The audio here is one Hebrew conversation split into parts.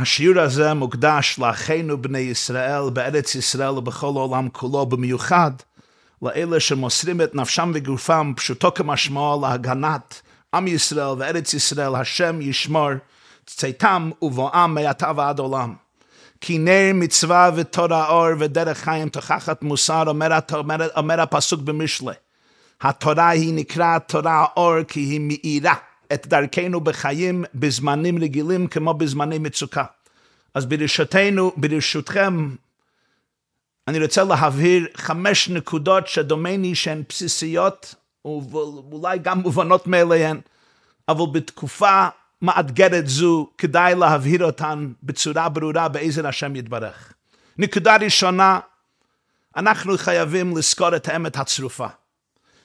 השיעור הזה מוקדש לאחינו בני ישראל בארץ ישראל ובכל העולם כולו, במיוחד לאלה שמוסרים את נפשם וגופם, פשוטו כמשמעו, להגנת עם ישראל וארץ ישראל, השם ישמור צאתם ובואם מעתה ועד עולם. כי נר מצווה ותורה אור ודרך חיים תוכחת מוסר, אומר, אומר, אומר הפסוק במשלי. התורה היא נקראת תורה אור כי היא מאירה את דרכנו בחיים בזמנים רגילים כמו בזמני מצוקה. אז ברשותנו, ברשותכם, אני רוצה להבהיר חמש נקודות שדומני שהן בסיסיות ואולי גם מובנות מאליהן, אבל בתקופה מאתגרת זו כדאי להבהיר אותן בצורה ברורה בעזר השם יתברך. נקודה ראשונה, אנחנו חייבים לזכור את האמת הצרופה.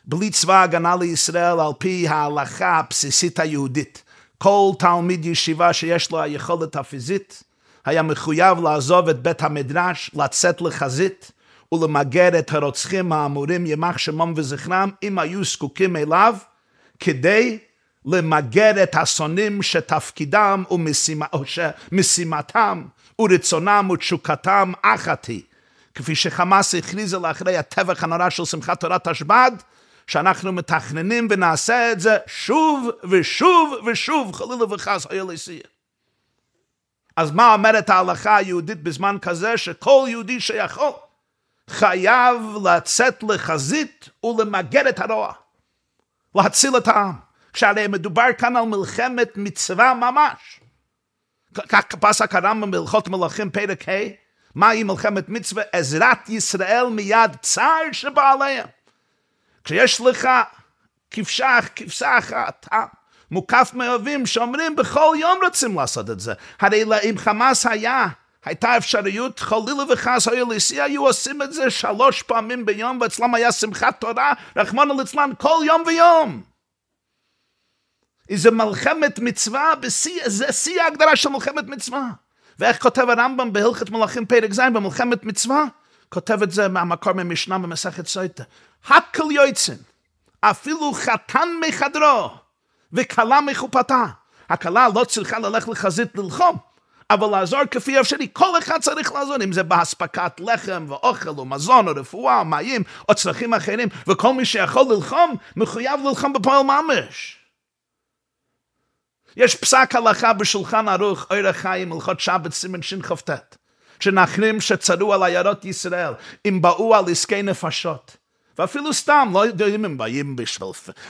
בלי צבא הגנה לישראל על פי ההלכה הבסיסית היהודית, כל תלמיד ישיבה שיש לו היכולת הפיזית, היה מחויב לעזוב את בית המדרש, לצאת לחזית ולמגר את הרוצחים האמורים, ימח שמם וזכרם, אם היו זקוקים אליו, כדי למגר את השונאים שתפקידם ומשימתם ורצונם ותשוקתם אחת היא. כפי שחמאס הכריזה לאחרי הטבח הנורא של שמחת תורת השב"ד, שאנחנו מתכננים ונעשה את זה שוב ושוב ושוב, חלילה וחס, היה לסייה. אז מה אומרת ההלכה היהודית בזמן כזה שכל יהודי שיכול חייב לצאת לחזית ולמגר את הרוע, להציל את העם, כשהרי מדובר כאן על מלחמת מצווה ממש. כך פסק הרמב"ם בהלכות מלכים פרק ה', מהי מלחמת מצווה? עזרת ישראל מיד צער שבא עליהם. כשיש לך כבשה, כבשה אחת, אה? מוקף מאוהבים שאומרים בכל יום רוצים לעשות את זה. הרי אם חמאס היה, הייתה אפשריות, חלילה וחס היו לישי, היו עושים את זה שלוש פעמים ביום, ואצלם היה שמחת תורה, רחמנא ליצלן, כל יום ויום. איזה מלחמת מצווה, בשיא, זה שיא ההגדרה של מלחמת מצווה. ואיך כותב הרמב"ם בהלכת מלאכים פרק ז' במלחמת מצווה? כותב את זה מהמקור ממשנה במסכת סויטה. הקל יועצן, אפילו חתן מחדרו, וכלה מחופתה. הכלה לא צריכה ללכת לחזית ללחום, אבל לעזור כפי אפשרי. כל אחד צריך לעזור, אם זה באספקת לחם ואוכל ומזון או רפואה או מים או צרכים אחרים, וכל מי שיכול ללחום, מחויב ללחום בפועל ממש. יש פסק הלכה בשולחן ערוך, אור החיים, הלכות שבת, סימן שכ"ט, שנחרים שצרו על עיירות ישראל, אם באו על עסקי נפשות. ואפילו סתם, לא יודעים אם באים בשביל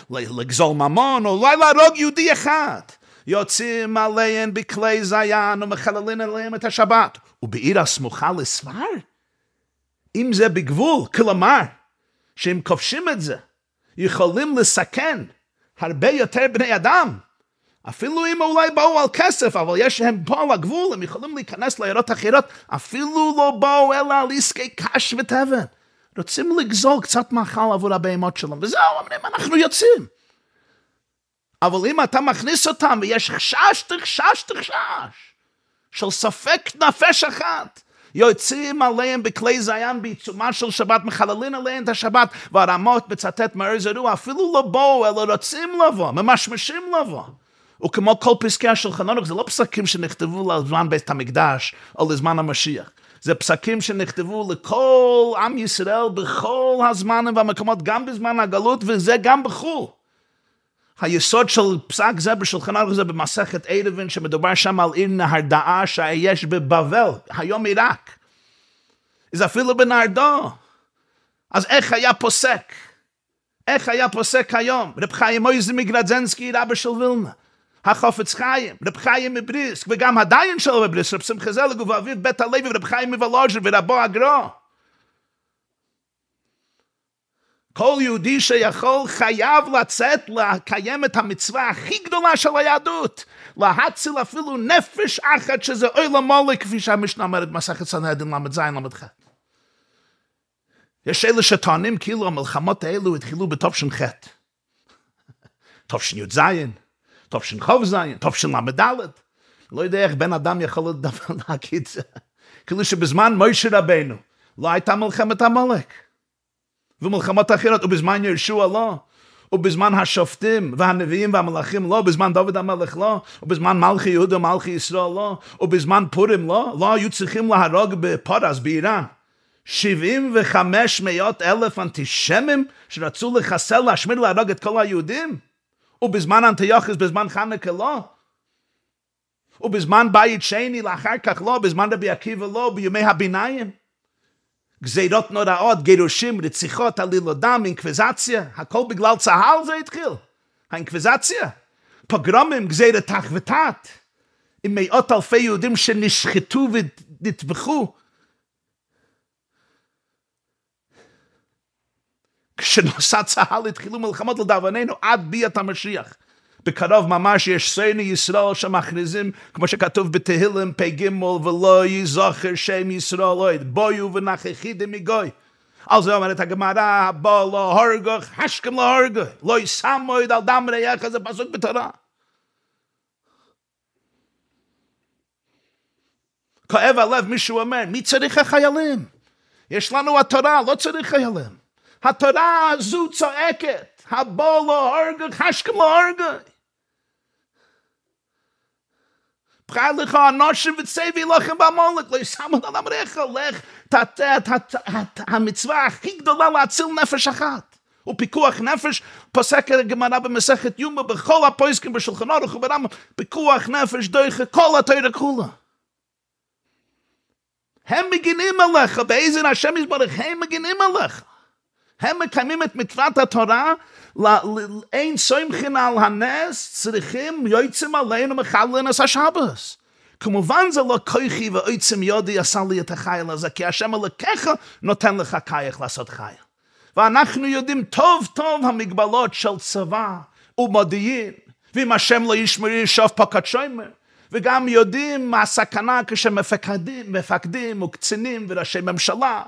לגזול ממון, או אולי להרוג יהודי אחד. יוצאים עליהם בכלי זיין ומחללים עליהם את השבת. ובעיר הסמוכה לסבר? אם זה בגבול, כלומר, שאם כובשים את זה, יכולים לסכן הרבה יותר בני אדם. אפילו אם אולי באו על כסף, אבל יש להם פה על הגבול, הם יכולים להיכנס לעיירות אחרות, אפילו לא באו אלא על עסקי קש ותבן. רוצים לגזול קצת מאכל עבור הבהמות שלהם, וזהו, אומרים, אנחנו יוצאים. אבל אם אתה מכניס אותם ויש חשש, תחשש, תחשש, של ספק נפש אחת, יוצאים עליהם בכלי זיין בעיצומה של שבת, מחללים עליהם את השבת, והרמות מצטט מאר זרוע, אפילו לא בואו, אלא רוצים לבוא, ממשמשים לבוא. וכמו כל פסקי השולחן ערוך, זה לא פסקים שנכתבו לזמן בית המקדש או לזמן המשיח. זה פסקים שנכתבו לכל עם ישראל בכל הזמנים והמקומות, גם בזמן הגלות וזה גם בחו"ל. היסוד של פסק זה בשולחן ערוך זה במסכת ערבין, שמדובר שם על עיר נהרדעה שיש בבבל, היום עיראק. זה אפילו בנהרדו. אז איך היה פוסק? איך היה פוסק היום? רב חיים מויזי מגרדזנסקי, רבא של וילנה. החופץ חיים, רב חיים מבריסק, וגם הדיין שלו בבריסק, רב שמחה זלג ובאביו בית הלוי ורב חיים מבלוז'ר ורבו הגרו. כל יהודי שיכול חייב לצאת לקיים את המצווה הכי גדולה של היהדות, להציל אפילו נפש אחת שזה אוי למולי, כפי שהמשנה אומרת במסכת סנהדין ל"ז ל"ח. יש אלה שטוענים כאילו המלחמות האלו התחילו בתופש"ח. תופש"י"ז, תופש"כ"ז, תופש"ל"ד. לא יודע איך בן אדם יכול להגיד זה. כאילו שבזמן מוישה רבנו לא הייתה מלחמת עמלק. ומלחמות אחרות, ובזמן יהושע לא. ובזמן השופטים והנביאים והמלאכים לא, בזמן דוד המלך לא, ובזמן מלכי יהודה ומלכי ישראל לא, ובזמן פורים לא, לא היו צריכים להרוג בפורס, באיראן. 75 מאות אלף אנטישמים שרצו לחסל, להשמיד ולהרוג את כל היהודים? ובזמן אנטיוכוס, בזמן חנוכה לא? ובזמן בית שני לאחר כך לא, בזמן רבי עקיבא לא, בימי הביניים? גזירות נוראות, גירושים, רציחות, עלילות דם, אינקוויזציה, הכל בגלל צה"ל זה התחיל, האינקוויזציה. פוגרומים, גזירת תח ותת, עם מאות אלפי יהודים שנשחטו ונטבחו. כשנוסע צה"ל התחילו מלחמות לדאבוננו עד ביאת המשיח. בקרוב ממש יש סייני ישראל שמכריזים, כמו שכתוב בתהילים פ"ג, ולא יזוכר שם ישראל אוהד, בויו ונכחי דמיגוי. על זה אומרת הגמרא, בוא לא הורגו, חשכם לא הורגו, לא ישמו עוד על דם רעך, זה פסוק בתורה. כואב הלב, מישהו אומר, מי צריך החיילים? יש לנו התורה, לא צריך חיילים. התורה הזו צועקת, הבוא לא הורגו, חשכם לא הורגו. בחר לך אנושים וצבי לכם במולק, לא ישם את המריך, לך, תתה את המצווה הכי גדולה להציל נפש אחת. ופיקוח נפש, פוסק הגמרא במסכת יומא, בכל הפויסקים בשולחן אורך וברמב"ם, פיקוח נפש דויכה כל התוירה כולה. הם מגינים עליך, באיזן השם יזברך, הם מגינים עליך. הם מקיימים את מצוות התורה, אין סומכין על הנס, צריכים יועצים עלינו מחלל נס השבס. כמובן זה לא כוחי ועצם יודי עשה לי את החייל הזה, כי השם אלוקיך נותן לך כייך לעשות חייל. ואנחנו יודעים טוב טוב המגבלות של צבא ומודיעין, ואם השם לא ישמרי ישוף פקד שוימר. וגם יודעים מה הסכנה כשמפקדים מפקדים וקצינים וראשי ממשלה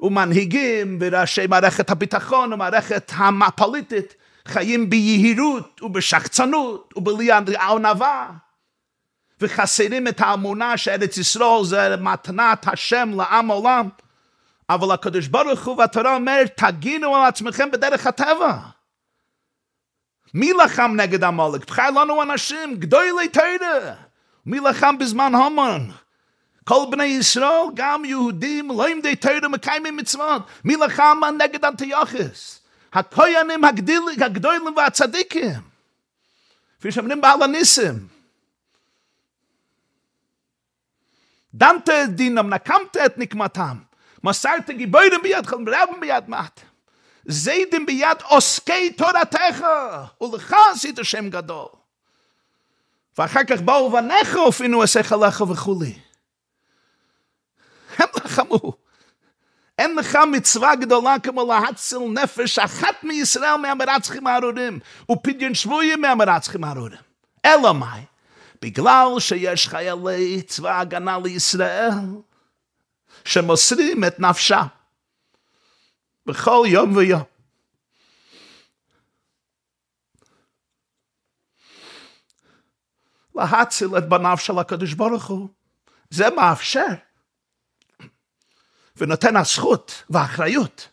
ומנהיגים וראשי מערכת הביטחון ומערכת הפוליטית חיים ביהירות ובשחצנות ובלי ענווה וחסרים את האמונה שארץ ישראל זה מתנת השם לעם עולם אבל הקדוש ברוך הוא והתורה אומר תגינו על עצמכם בדרך הטבע מי לחם נגד המולק? בחר לנו אנשים גדולי תרא מי לחם בזמן הומן? כל בני ישראל, גם יהודים, לא עם די תרא מקיימים מצוות. לחם נגד אנטיוכוס? הכוינים הגדולים והצדיקים. כפי שאומרים בעל הניסים. דנת את דינם, נקמת את נקמתם. מסרת גיבורים בידכם, רבם ביד מעט. זיידים ביד עוסקי תורתך, ולך עשית שם גדול. ואחר כך באו בניך אופינו עשיך לך וכולי. הם לחמו. אין לך מצווה גדולה כמו להציל נפש אחת מישראל מהמרצחים הארורים, ופדיון שבויים מהמרצחים הארורים. אלא מאי? בגלל שיש חיילי צבא הגנה לישראל, שמוסרים את נפשם בכל יום ויום. להציל את בניו של הקדוש ברוך הוא, זה מאפשר ונותן הזכות והאחריות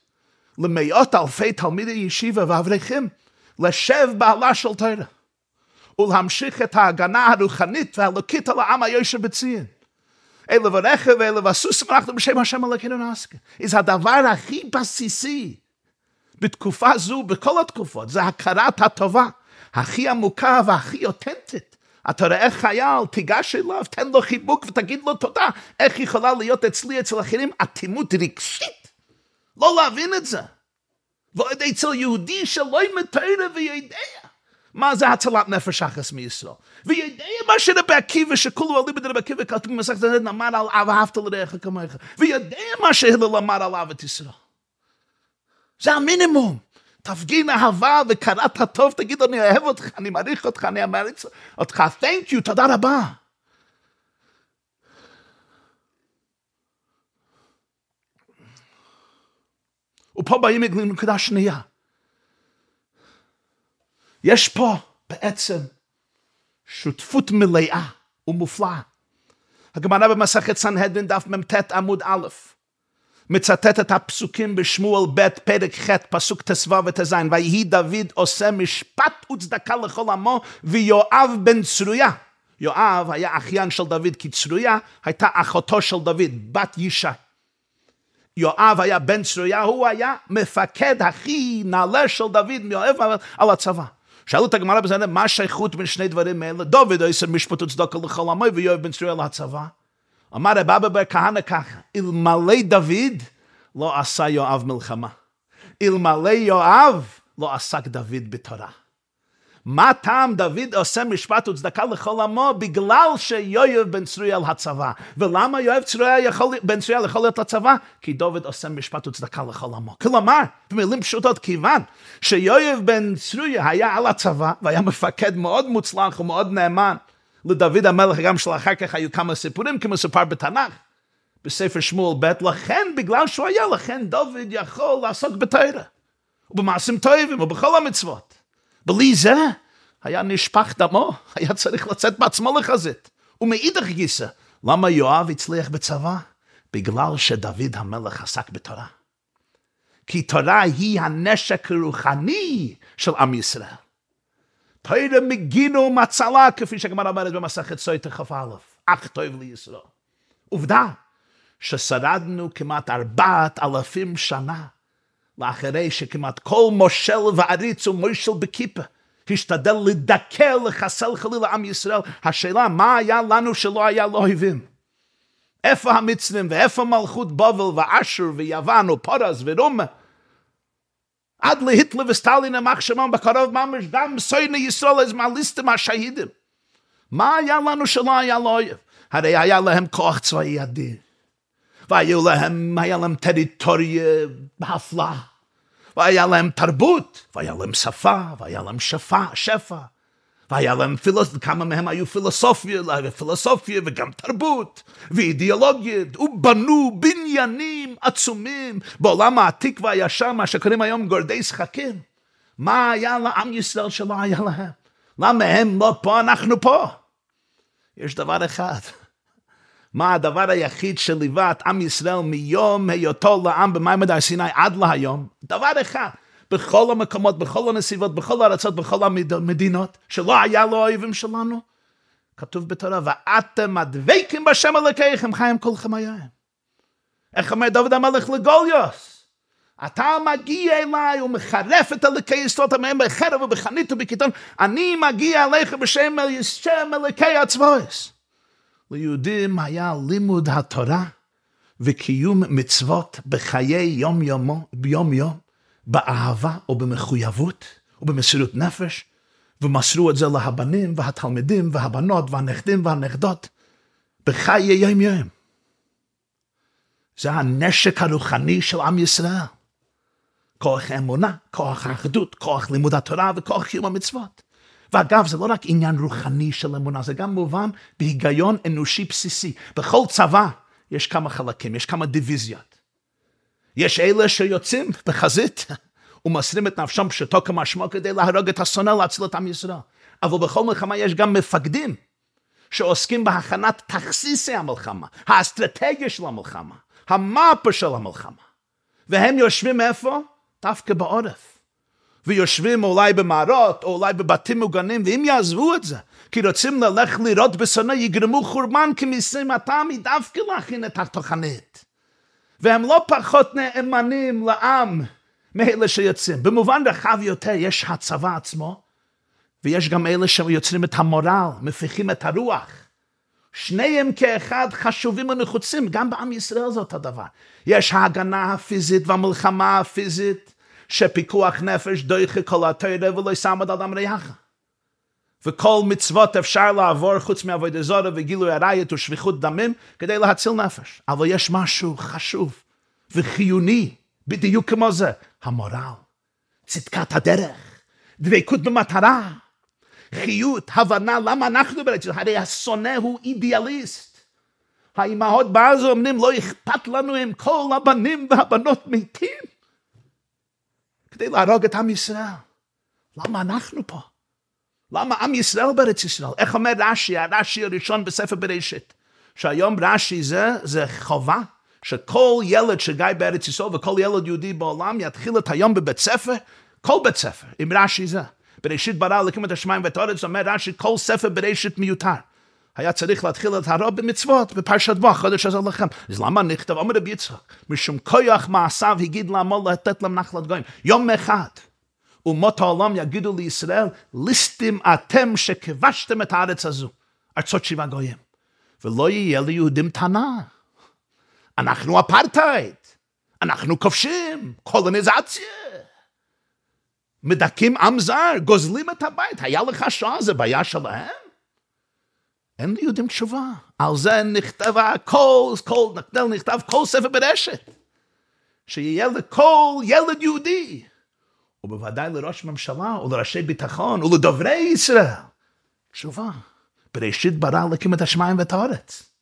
למאות אלפי תלמידי ישיבה ואברכים לשב בעלה של תורה ולהמשיך את ההגנה הרוחנית והאלוקית על העם היושב בציין. אלה ורכב ואלה וסוסים אנחנו בשם השם אלוקינו נעסקה. זה הדבר הכי בסיסי בתקופה זו, בכל התקופות, זה הכרת הטובה הכי עמוקה והכי אותנטית אתה רואה חייל, תיגש אליו, תן לו חיבוק ותגיד לו תודה. איך יכולה להיות אצלי, אצל אחרים, אטימות רגשית? לא להבין את זה. ועוד אצל יהודי שלא מתאר ויודע מה זה הצלת נפש אחס מישראל. ויודע מה שרבי עקיבא, שכולו עלי בדרבי עקיבא, כתוב במסכת הנדן, אמר על אב אהבת לרעך כמוך. ויודע מה שהלל אמר על אהבת ישראל. זה המינימום. תפגין אהבה וקראת הטוב, תגיד, אני אוהב אותך, אני מעריך אותך, אני אמריץ אותך, תנק יו, תודה רבה. ופה באים לנקודה שנייה. יש פה בעצם שותפות מלאה ומופלאה. הגמרא במסכת סנהדרין דף מ"ט עמוד א', מצטט את הפסוקים בשמואל ב' פרק ח' פסוק ט"ו וט"ז ויהי דוד עושה משפט וצדקה לכל עמו ויואב בן צרויה. יואב היה אחיין של דוד כי צרויה הייתה אחותו של דוד בת ישי יואב היה בן צרויה הוא היה מפקד הכי נעלה של דוד מאוהב על הצבא. שאלו את הגמרא בזה מה השייכות בין שני דברים האלה? דוד עושה משפט וצדקה לכל עמו ויואב בן צרויה לצבא אמר רב אבא בר כהנא ככה, אלמלא דוד לא עשה יואב מלחמה. אלמלא יואב לא עסק דוד בתורה. מה טעם דוד עושה משפט וצדקה לכל עמו? בגלל שיואב בן צרויה לצבא. ולמה יואב צרויה יכול, בן צרויה יכול להיות לצבא? כי דוד עושה משפט וצדקה לכל עמו. כלומר, במילים פשוטות, כיוון שיואב בן צרויה היה על הצבא, והיה מפקד מאוד מוצלח ומאוד נאמן, לדוד המלך, גם שלאחר כך היו כמה סיפורים, כמו סופר בתנ"ך, בספר שמואל ב', לכן, בגלל שהוא היה, לכן דוד יכול לעסוק בתרא, ובמעשים טובים, ובכל המצוות. בלי זה, היה נשפך דמו, היה צריך לצאת בעצמו לחזית. ומאידך גיסא, למה יואב הצליח בצבא? בגלל שדוד המלך עסק בתורה. כי תורה היא הנשק הרוחני של עם ישראל. תוירה מגינו מצלה, כפי שהגמרא אומרת במסכת סויטר כ"א, אך טוב לישראל. עובדה, ששרדנו כמעט ארבעת אלפים שנה, לאחרי שכמעט כל מושל ועריץ ומושל בכיפה, השתדל לדכא, לחסל חלילה עם ישראל. השאלה, מה היה לנו שלא היה לו אויבים? איפה המצרים ואיפה מלכות בבל ואשור ויוון ופורז ורומא? עד להיטלר וסטלין המחשמם בקרוב ממש דם סויני ישראל אז מהליסטים השהידים. מה היה לנו שלא היה לו אויב? הרי היה להם כוח צבאי אדיר. והיו להם, היה להם טריטוריה בהפלאה. והיה להם תרבות, והיה להם שפה, והיה להם שפע, שפע. והיה להם פילוס... כמה מהם היו פילוסופיה, פילוסופיה וגם תרבות ואידיאולוגיה, ובנו בניינים עצומים בעולם העתיק והישר, מה שקוראים היום גורדי שחקים. מה היה לעם ישראל שלא היה להם? למה הם לא פה, אנחנו פה? יש דבר אחד. מה הדבר היחיד שליווה את עם ישראל מיום היותו לעם במעמד הר סיני עד להיום? דבר אחד. בכל המקומות, בכל הנסיבות, בכל הארצות, בכל המדינות, שלא היה לו אויבים שלנו, כתוב בתורה, ואתם הדבקים בשם אלוקיכם חיים כולכם היום. איך אומר דוד המלך לגוליוס? אתה מגיע אליי ומחרף את אלוקי יסוד המהם בחרב ובחנית ובקיטון, אני מגיע אליך בשם אלוקי הצבויס. ליהודים היה לימוד התורה וקיום מצוות בחיי יום יומו, ביום יום, באהבה או במחויבות או במסירות נפש, ומסרו את זה להבנים והתלמידים והבנות והנכדים והנכדות בחיי יום יום. זה הנשק הרוחני של עם ישראל. כוח אמונה, כוח האחדות, כוח לימוד התורה וכוח קיום המצוות. ואגב, זה לא רק עניין רוחני של אמונה, זה גם מובן בהיגיון אנושי בסיסי. בכל צבא יש כמה חלקים, יש כמה דיוויזיות. יש אלה שיוצאים בחזית ומסרים את נפשם פשוטו כמשמעו כדי להרוג את השונא להציל את עם ישראל. אבל בכל מלחמה יש גם מפקדים שעוסקים בהכנת תכסיסי המלחמה, האסטרטגיה של המלחמה, המאפה של המלחמה. והם יושבים איפה? דווקא בעורף. ויושבים אולי במערות, או אולי בבתים מוגנים, ואם יעזבו את זה, כי רוצים ללכת לראות בשונא, יגרמו חורבן כמשימתם, היא דווקא להכין את התוכנית. והם לא פחות נאמנים לעם מאלה שיוצאים. במובן רחב יותר יש הצבא עצמו, ויש גם אלה שיוצרים את המורל, מפיחים את הרוח. שניהם כאחד חשובים ונחוצים, גם בעם ישראל זה אותו דבר. יש ההגנה הפיזית והמלחמה הפיזית, שפיקוח נפש דויכה כל התרא ולא יסמד אדם ריחה. וכל מצוות אפשר לעבור חוץ מעבודה זרה וגילוי הרייט ושפיכות דמים כדי להציל נפש. אבל יש משהו חשוב וחיוני, בדיוק כמו זה, המורל, צדקת הדרך, דבקות במטרה, חיות, הבנה, למה אנחנו בעצם, הרי השונא הוא אידיאליסט. האימהות בעזה אומרים, לא אכפת לנו אם כל הבנים והבנות מתים. כדי להרוג את עם ישראל. למה אנחנו פה? למה עם ישראל בארץ ישראל? איך אומר רש"י, הרש"י הראשון בספר בראשית, שהיום רש"י זה, זה חובה שכל ילד שגיא בארץ ישראל וכל ילד יהודי בעולם יתחיל את היום בבית ספר, כל בית ספר, עם רש"י זה. בראשית ברא אלוקים את השמיים ואת הארץ, אומר רש"י, כל ספר בראשית מיותר. היה צריך להתחיל את הרוב במצוות, בפרשת בו, חודש הזה לכם. אז למה נכתב, אומר רבי יצחק, משום כוח מעשיו הגיד לעמו לתת להם נחלת גויים. יום אחד, אומות העולם יגידו לישראל, ליסטים אתם שכבשתם את הארץ הזו, ארצות שבעה גויים. ולא יהיה ליהודים טענה. אנחנו אפרטהייד, אנחנו כובשים, קולוניזציה. מדכאים עם זר, גוזלים את הבית, היה לך שואה, זה בעיה שלהם? אין ליהודים תשובה. על זה נכתב הכל, כל, נכתב כל ספר ברשת. שיהיה לכל ילד יהודי, ובוודאי לראש ממשלה, ולראשי ביטחון, ולדוברי ישראל. תשובה. בראשית ברא להקים את השמיים ואת הארץ.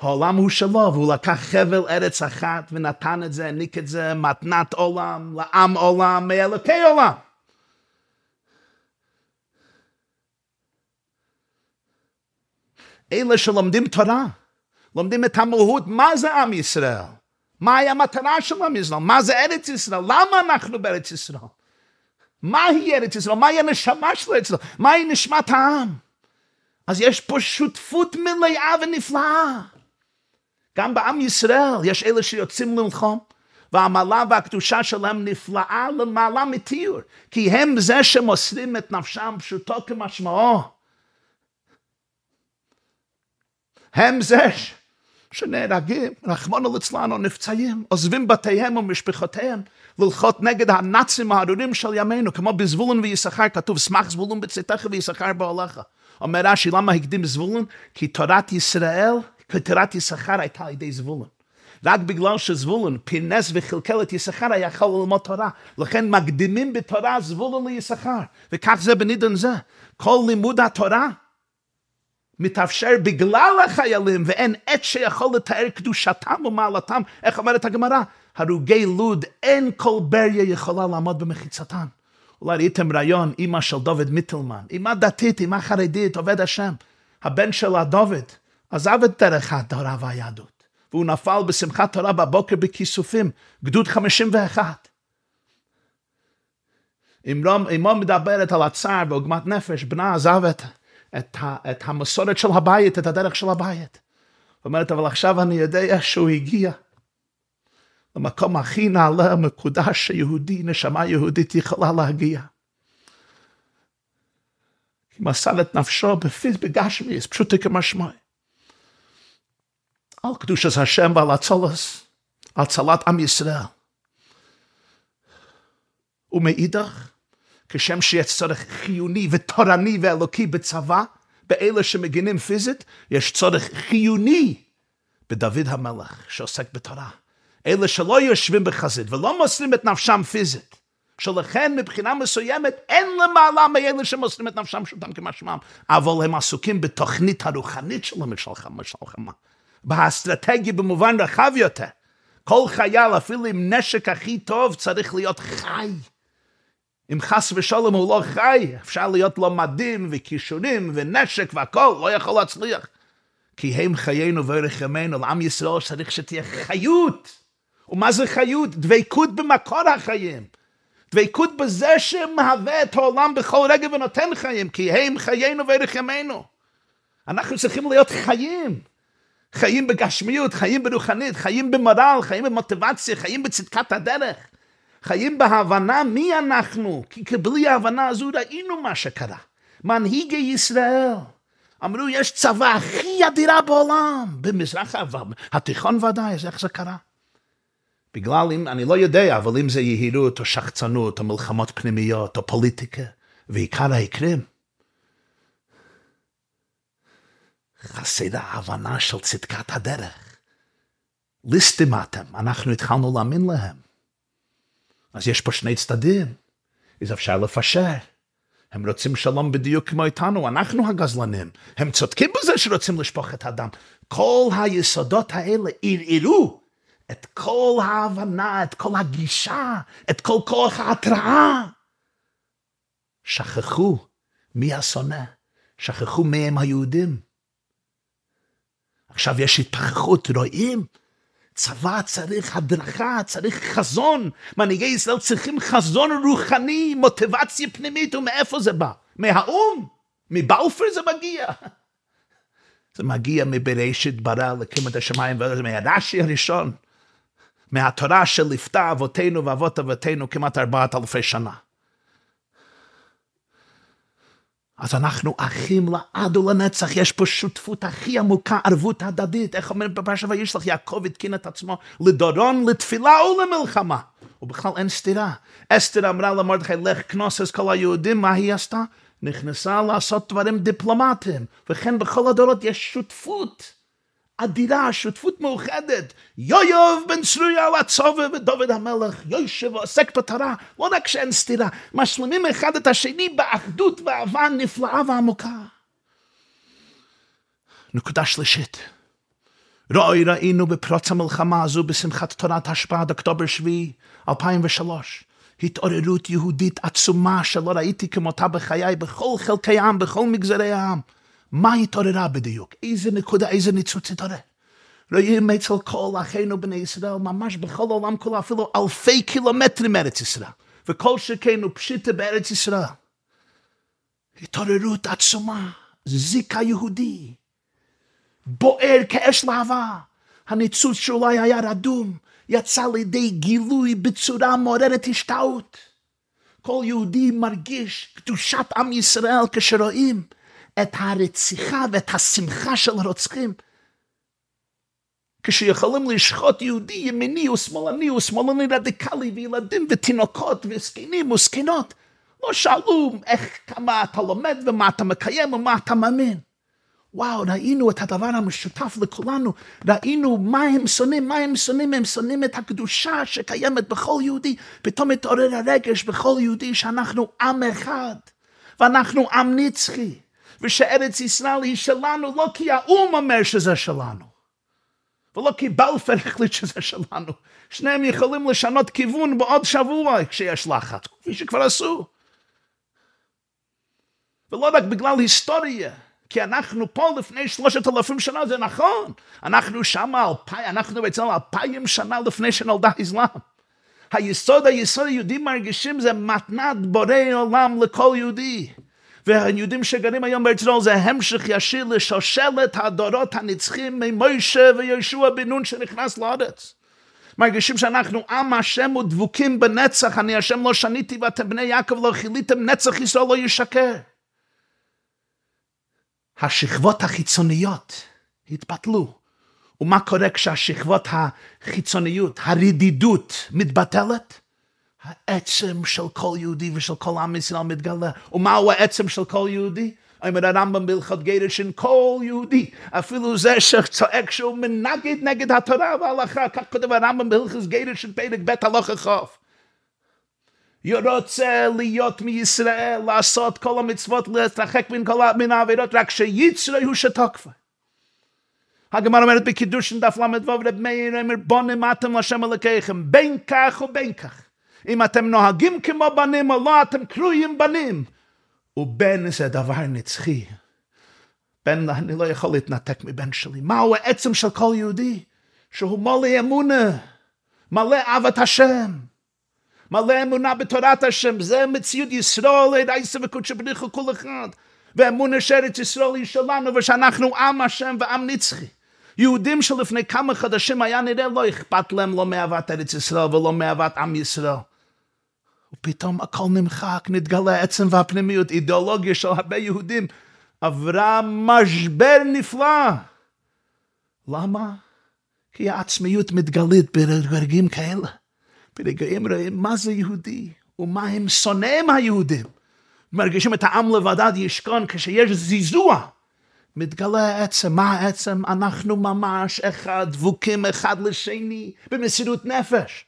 העולם הוא שלו, והוא לקח חבל ארץ אחת ונתן את זה, העניק את זה, מתנת עולם, לעם עולם, מאלוקי עולם. אלה שלומדים תורה, לומדים את המהות, מה זה עם ישראל? מהי המטרה של עם ישראל? מה זה ארץ ישראל? למה אנחנו בארץ ישראל? מהי ארץ ישראל? מהי הנשמה של ארץ ישראל? מהי נשמת העם? אז יש פה שותפות מלאה ונפלאה. גם בעם ישראל יש אלה שיוצאים ללחום, והעמלה והקדושה שלהם נפלאה למעלה מתיאור, כי הם זה שמוסרים את נפשם פשוטו כמשמעו. הם זה שנהרגים, רחמונו ליצלן, או נפצעים, עוזבים בתיהם ומשפחותיהם, ללחוט נגד הנאצים הארורים של ימינו, כמו בזבולון ויששכר, כתוב, שמח זבולון בצאתך ויששכר באוהליך. אומר רש"י, למה הקדים זבולון? כי תורת ישראל, כי תורת יששכר הייתה על ידי זבולון. רק בגלל שזבולון פרנס וחלקל את יששכר, היה יכול ללמוד תורה. לכן מקדימים בתורה זבולון ליששכר. וכך זה בנידון זה. כל לימוד התורה מתאפשר בגלל החיילים, ואין עת שיכול לתאר קדושתם ומעלתם. איך אומרת הגמרא? הרוגי לוד, אין כל בריה יכולה לעמוד במחיצתן. אולי ראיתם רעיון, אימא של דוד מיטלמן, אימא דתית, אימא חרדית, עובד השם. הבן שלה, דוד, עזב את דרך התורה והיהדות, והוא נפל בשמחת תורה בבוקר בכיסופים, גדוד 51. אמו מדברת על הצער ועוגמת נפש, בנה עזב את את, ה, את המסורת של הבית, את הדרך של הבית. אומרת, אבל עכשיו אני יודע שהוא הגיע למקום הכי נעלה, מקודש, שיהודי, נשמה יהודית יכולה להגיע. כי מסר את נפשו בפיז בגשמיס, פשוט כמשמעי. על קדושת השם ועל הצלס, הצלת עם ישראל. ומאידך, כשם שיש צורך חיוני ותורני ואלוקי בצבא, באלה שמגינים פיזית, יש צורך חיוני בדוד המלך שעוסק בתורה. אלה שלא יושבים בחזית ולא מוסרים את נפשם פיזית, שלכן מבחינה מסוימת אין למעלה מאלה שמוסרים את נפשם שותם כמשמעם, אבל הם עסוקים בתוכנית הרוחנית של המשלחמה, משלחמה, באסטרטגיה במובן רחב יותר. כל חייל, אפילו עם נשק הכי טוב, צריך להיות חי. אם חס ושלום הוא לא חי, אפשר להיות לו מדים וכישונים ונשק והכל, לא יכול להצליח. כי הם חיינו וערך ימינו, לעם ישראל צריך שתהיה חיות. ומה זה חיות? דבקות במקור החיים. דבקות בזה שמהווה את העולם בכל רגע ונותן חיים, כי הם חיינו וערך ימינו. אנחנו צריכים להיות חיים. חיים בגשמיות, חיים ברוחנית, חיים במורל, חיים במוטיבציה, חיים בצדקת הדרך. חיים בהבנה מי אנחנו, כי בלי ההבנה הזו ראינו מה שקרה. מנהיגי ישראל אמרו, יש צבא הכי אדירה בעולם, במזרח התיכון ודאי, אז איך זה קרה? בגלל, אם, אני לא יודע, אבל אם זה יהירות או שחצנות או מלחמות פנימיות או פוליטיקה, ועיקר העיקרים, חסר ההבנה של צדקת הדרך. ליסטים אתם, אנחנו התחלנו להאמין להם. אז יש פה שני צדדים, אז אפשר לפשר. הם רוצים שלום בדיוק כמו איתנו, אנחנו הגזלנים. הם צודקים בזה שרוצים לשפוך את הדם. כל היסודות האלה ערערו את כל ההבנה, את כל הגישה, את כל כוח ההתראה. שכחו מי השונא, שכחו מי הם היהודים. עכשיו יש התפכחות, רואים? צבא צריך הדרכה, צריך חזון. מנהיגי ישראל צריכים חזון רוחני, מוטיבציה פנימית, ומאיפה זה בא? מהאו"ם? מבלפור זה מגיע. זה מגיע מבראשית ברא להקים את השמיים והארץ, מהרש"י הראשון, מהתורה שליוותה אבותינו ואבות אבותינו כמעט ארבעת אלפי שנה. אז אנחנו אחים לעד ולנצח, יש פה שותפות הכי עמוקה, ערבות הדדית. איך אומרים בפרשת וישלח, יעקב התקין את עצמו לדורון, לתפילה ולמלחמה. ובכלל אין סתירה. אסתר אמרה למרדכי, לך כנוס את כל היהודים, מה היא עשתה? נכנסה לעשות דברים דיפלומטיים. וכן בכל הדורות יש שותפות. אדירה, שותפות מאוחדת. יואיוב בן צרויה על הצובע ודוד המלך, יושב ועוסק בתורה, לא רק שאין סתירה, משלימים אחד את השני באחדות ואהבה נפלאה ועמוקה. נקודה שלישית. רואי ראינו בפרוץ המלחמה הזו בשמחת תורת השפעת אוקטובר 7, 2003. התעוררות יהודית עצומה שלא ראיתי כמותה בחיי בכל חלקי העם, בכל מגזרי העם. מה התעוררה בדיוק? איזה נקודה, איזה ניצוץ התעורר? רואים אצל כל אחינו בני ישראל, ממש בכל העולם כולו, אפילו אלפי קילומטרים מארץ ישראל. וכל שכן הוא פשיטה בארץ ישראל. התעוררות עצומה, זיקה יהודי, בוער כאש להבה. הניצוץ שאולי היה רדום, יצא לידי גילוי בצורה מעוררת השתאות. כל יהודי מרגיש קדושת עם ישראל כשרואים את הרציחה ואת השמחה של הרוצחים. כשיכולים לשחוט יהודי ימיני ושמאלני ושמאלני רדיקלי וילדים ותינוקות וזקנים וזקנות, לא שאלו איך, כמה אתה לומד ומה אתה מקיים ומה אתה מאמין. וואו, ראינו את הדבר המשותף לכולנו, ראינו מה הם שונאים, מה הם שונאים, הם שונאים את הקדושה שקיימת בכל יהודי, פתאום מתעורר הרגש בכל יהודי שאנחנו עם אחד, ואנחנו עם נצחי. ושארץ ישראל היא שלנו לא כי האו"ם אומר שזה שלנו, ולא כי בלפר החליט שזה שלנו. שניהם יכולים לשנות כיוון בעוד שבוע כשיש לחץ, כפי שכבר עשו. ולא רק בגלל היסטוריה, כי אנחנו פה לפני שלושת אלפים שנה, זה נכון. אנחנו שם אלפיים, אנחנו בעצם אלפיים שנה לפני שנולדה אסלאם. היסוד, היסוד היהודים מרגישים זה מתנת בורא עולם לכל יהודי. והיהודים שגרים היום בארץ ישראל זה המשך ישיר לשושלת הדורות הנצחים ממוישה וישוע בן נון שנכנס לארץ. מרגישים שאנחנו עם השם ודבוקים בנצח, אני השם לא שניתי ואתם בני יעקב לא חיליתם, נצח ישראל לא ישקר. השכבות החיצוניות התבטלו. ומה קורה כשהשכבות החיצוניות, הרדידות, מתבטלת? העצם של כל יהודי ושל כל עם ישראל מתגלה. ומהו העצם של כל יהודי? אומר הרמב"ם בהלכות גירשין, כל יהודי, אפילו זה שצועק שהוא מנגד נגד התורה וההלכה, כך כותב הרמב"ם בהלכות גירשין פרק ב' הלכה חוף. רוצה להיות מישראל, לעשות כל המצוות, להתרחק מן כל מן העבירות, רק שיצרי הוא שתוקפה. הגמרא אומרת בקידושין דף ל"ו רב מאיר אומר בונים אתם להשם אלוקיכם בין כך ובין כך. אם אתם נוהגים כמו בנים או לא, אתם קרויים בנים. ובן זה דבר נצחי. בן, אני לא יכול להתנתק מבן שלי. מהו העצם של כל יהודי? שהוא מלא אמונה, מלא אהבת השם, מלא אמונה בתורת השם. זה מציאות ישראל, רייסה וקודשא בריחו כל אחד. ואמונה שארץ ישראל היא שלנו, ושאנחנו עם השם ועם נצחי. יהודים שלפני כמה חודשים היה נראה לא אכפת להם לא מאהבת ארץ ישראל ולא מאהבת עם ישראל. ופתאום הכל נמחק, נתגלה העצם והפנימיות, אידיאולוגיה של הרבה יהודים עברה משבר נפלא. למה? כי העצמיות מתגלית ברגעים כאלה. ברגעים רואים מה זה יהודי ומה הם שונאים היהודים. מרגישים את העם לבדד ישכון כשיש זיזוע. מתגלה העצם, מה העצם? אנחנו ממש אחד, דבוקים אחד לשני, במסירות נפש.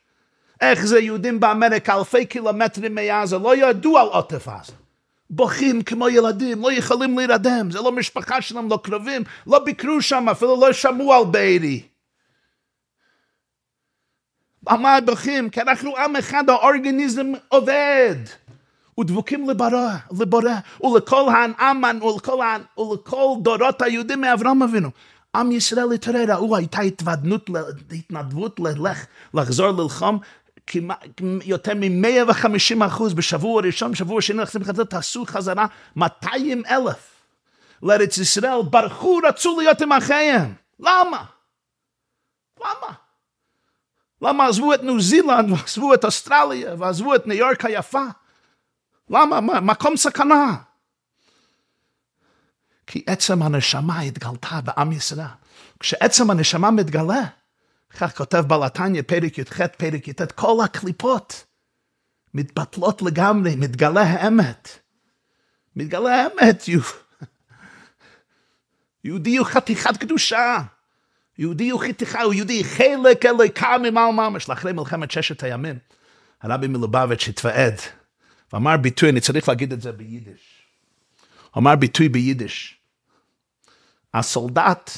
איך זה יהודים באמריקה, אלפי קילומטרים מעזה, לא ידעו על עוטף עזה. בוכים כמו ילדים, לא יכולים להירדם, זה לא משפחה שלהם, לא קרובים, לא ביקרו שם, אפילו לא שמעו על בארי. על מה בוכים? כי אנחנו עם אחד, האורגניזם עובד. ודבוקים לבורא, לבורא, ולכל העם ולכל, ולכל דורות היהודים מאברהם אבינו. עם ישראל התעורר, ראו, הייתה התוודנות, התנדבות ללך, לחזור ללחום, כמעט, יותר מ-150 אחוז בשבוע הראשון, בשבוע שני, לחזור חזרה, תעשו חזרה 200 אלף לארץ ישראל, ברחו, רצו להיות עם אחיהם. למה? למה? למה עזבו את ניו זילנד, ועזבו את אוסטרליה, ועזבו את ניו יורק היפה? למה? מה, מקום סכנה. כי עצם הנשמה התגלתה בעם ישראל. כשעצם הנשמה מתגלה, כך כותב בלתניה, פרק י"ח, פרק י"ט, כל הקליפות מתבטלות לגמרי, מתגלה האמת. מתגלה האמת, יהודי הוא חתיכת קדושה. יהודי הוא חתיכה, הוא יהודי חלק אלוקה ממעל ממש. לאחרי מלחמת ששת הימים, הרבי מלובביץ' התוועד, ואמר ביטוי, אני צריך להגיד את זה ביידיש. אמר ביטוי ביידיש. הסולדט,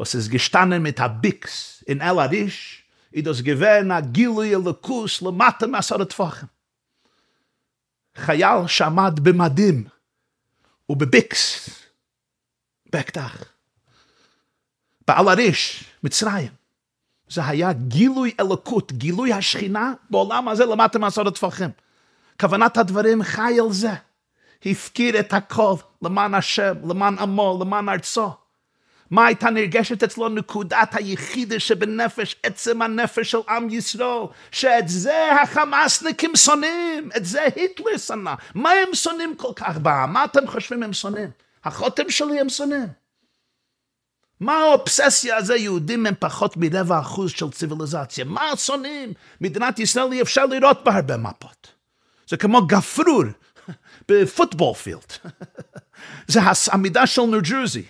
was ist gestanden mit der Bix in El Arish, i das gewähne a gilui elokus le matte masar tfachem. חייל שעמד במדים ובביקס, באקדח, בעל הריש, מצרים. זה היה גילוי אלוקות, גילוי השכינה בעולם הזה למטה מעשרות טפחים. כוונת הדברים חי על זה. הפקיר את הכל למען השם, למען עמו, למען ארצו. מה הייתה נרגשת אצלו נקודת היחידה שבנפש, עצם הנפש של עם ישראל, שאת זה החמאסניקים שונאים, את זה היטלר שנא. מה הם שונאים כל כך בעם? מה אתם חושבים הם שונאים? החותם שלי הם שונאים. מה האובססיה הזה? יהודים הם פחות מרבע אחוז של ציוויליזציה. מה שונאים? מדינת ישראל אי אפשר לראות בהרבה מפות. זה כמו גפרור בפוטבול פילד. זה המידה של ניו ג'רזי.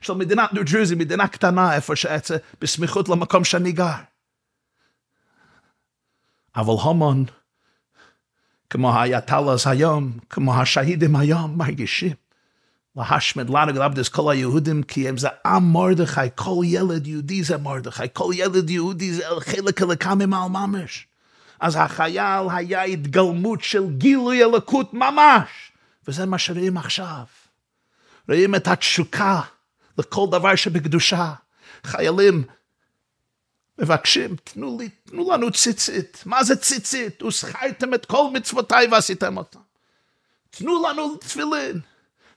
של מדינת ניו ג'רזי, מדינה קטנה איפה שעצה, בסמיכות למקום שאני גר. אבל הומון, כמו האייתלס היום, כמו השהידים היום, מרגישים. להשמד לנו גלבדס כל היהודים, כי הם זה עם מרדכי, כל ילד יהודי זה מרדכי, כל ילד יהודי זה חלק אלוקה ממעל ממש. אז החייל היה התגלמות של גילוי אלוקות ממש, וזה מה שרואים עכשיו. רואים את התשוקה לכל דבר שבקדושה. חיילים מבקשים, תנו לי, תנו לנו ציצית. מה זה ציצית? וזכרתם את כל מצוותיי ועשיתם אותם. תנו לנו תפילין.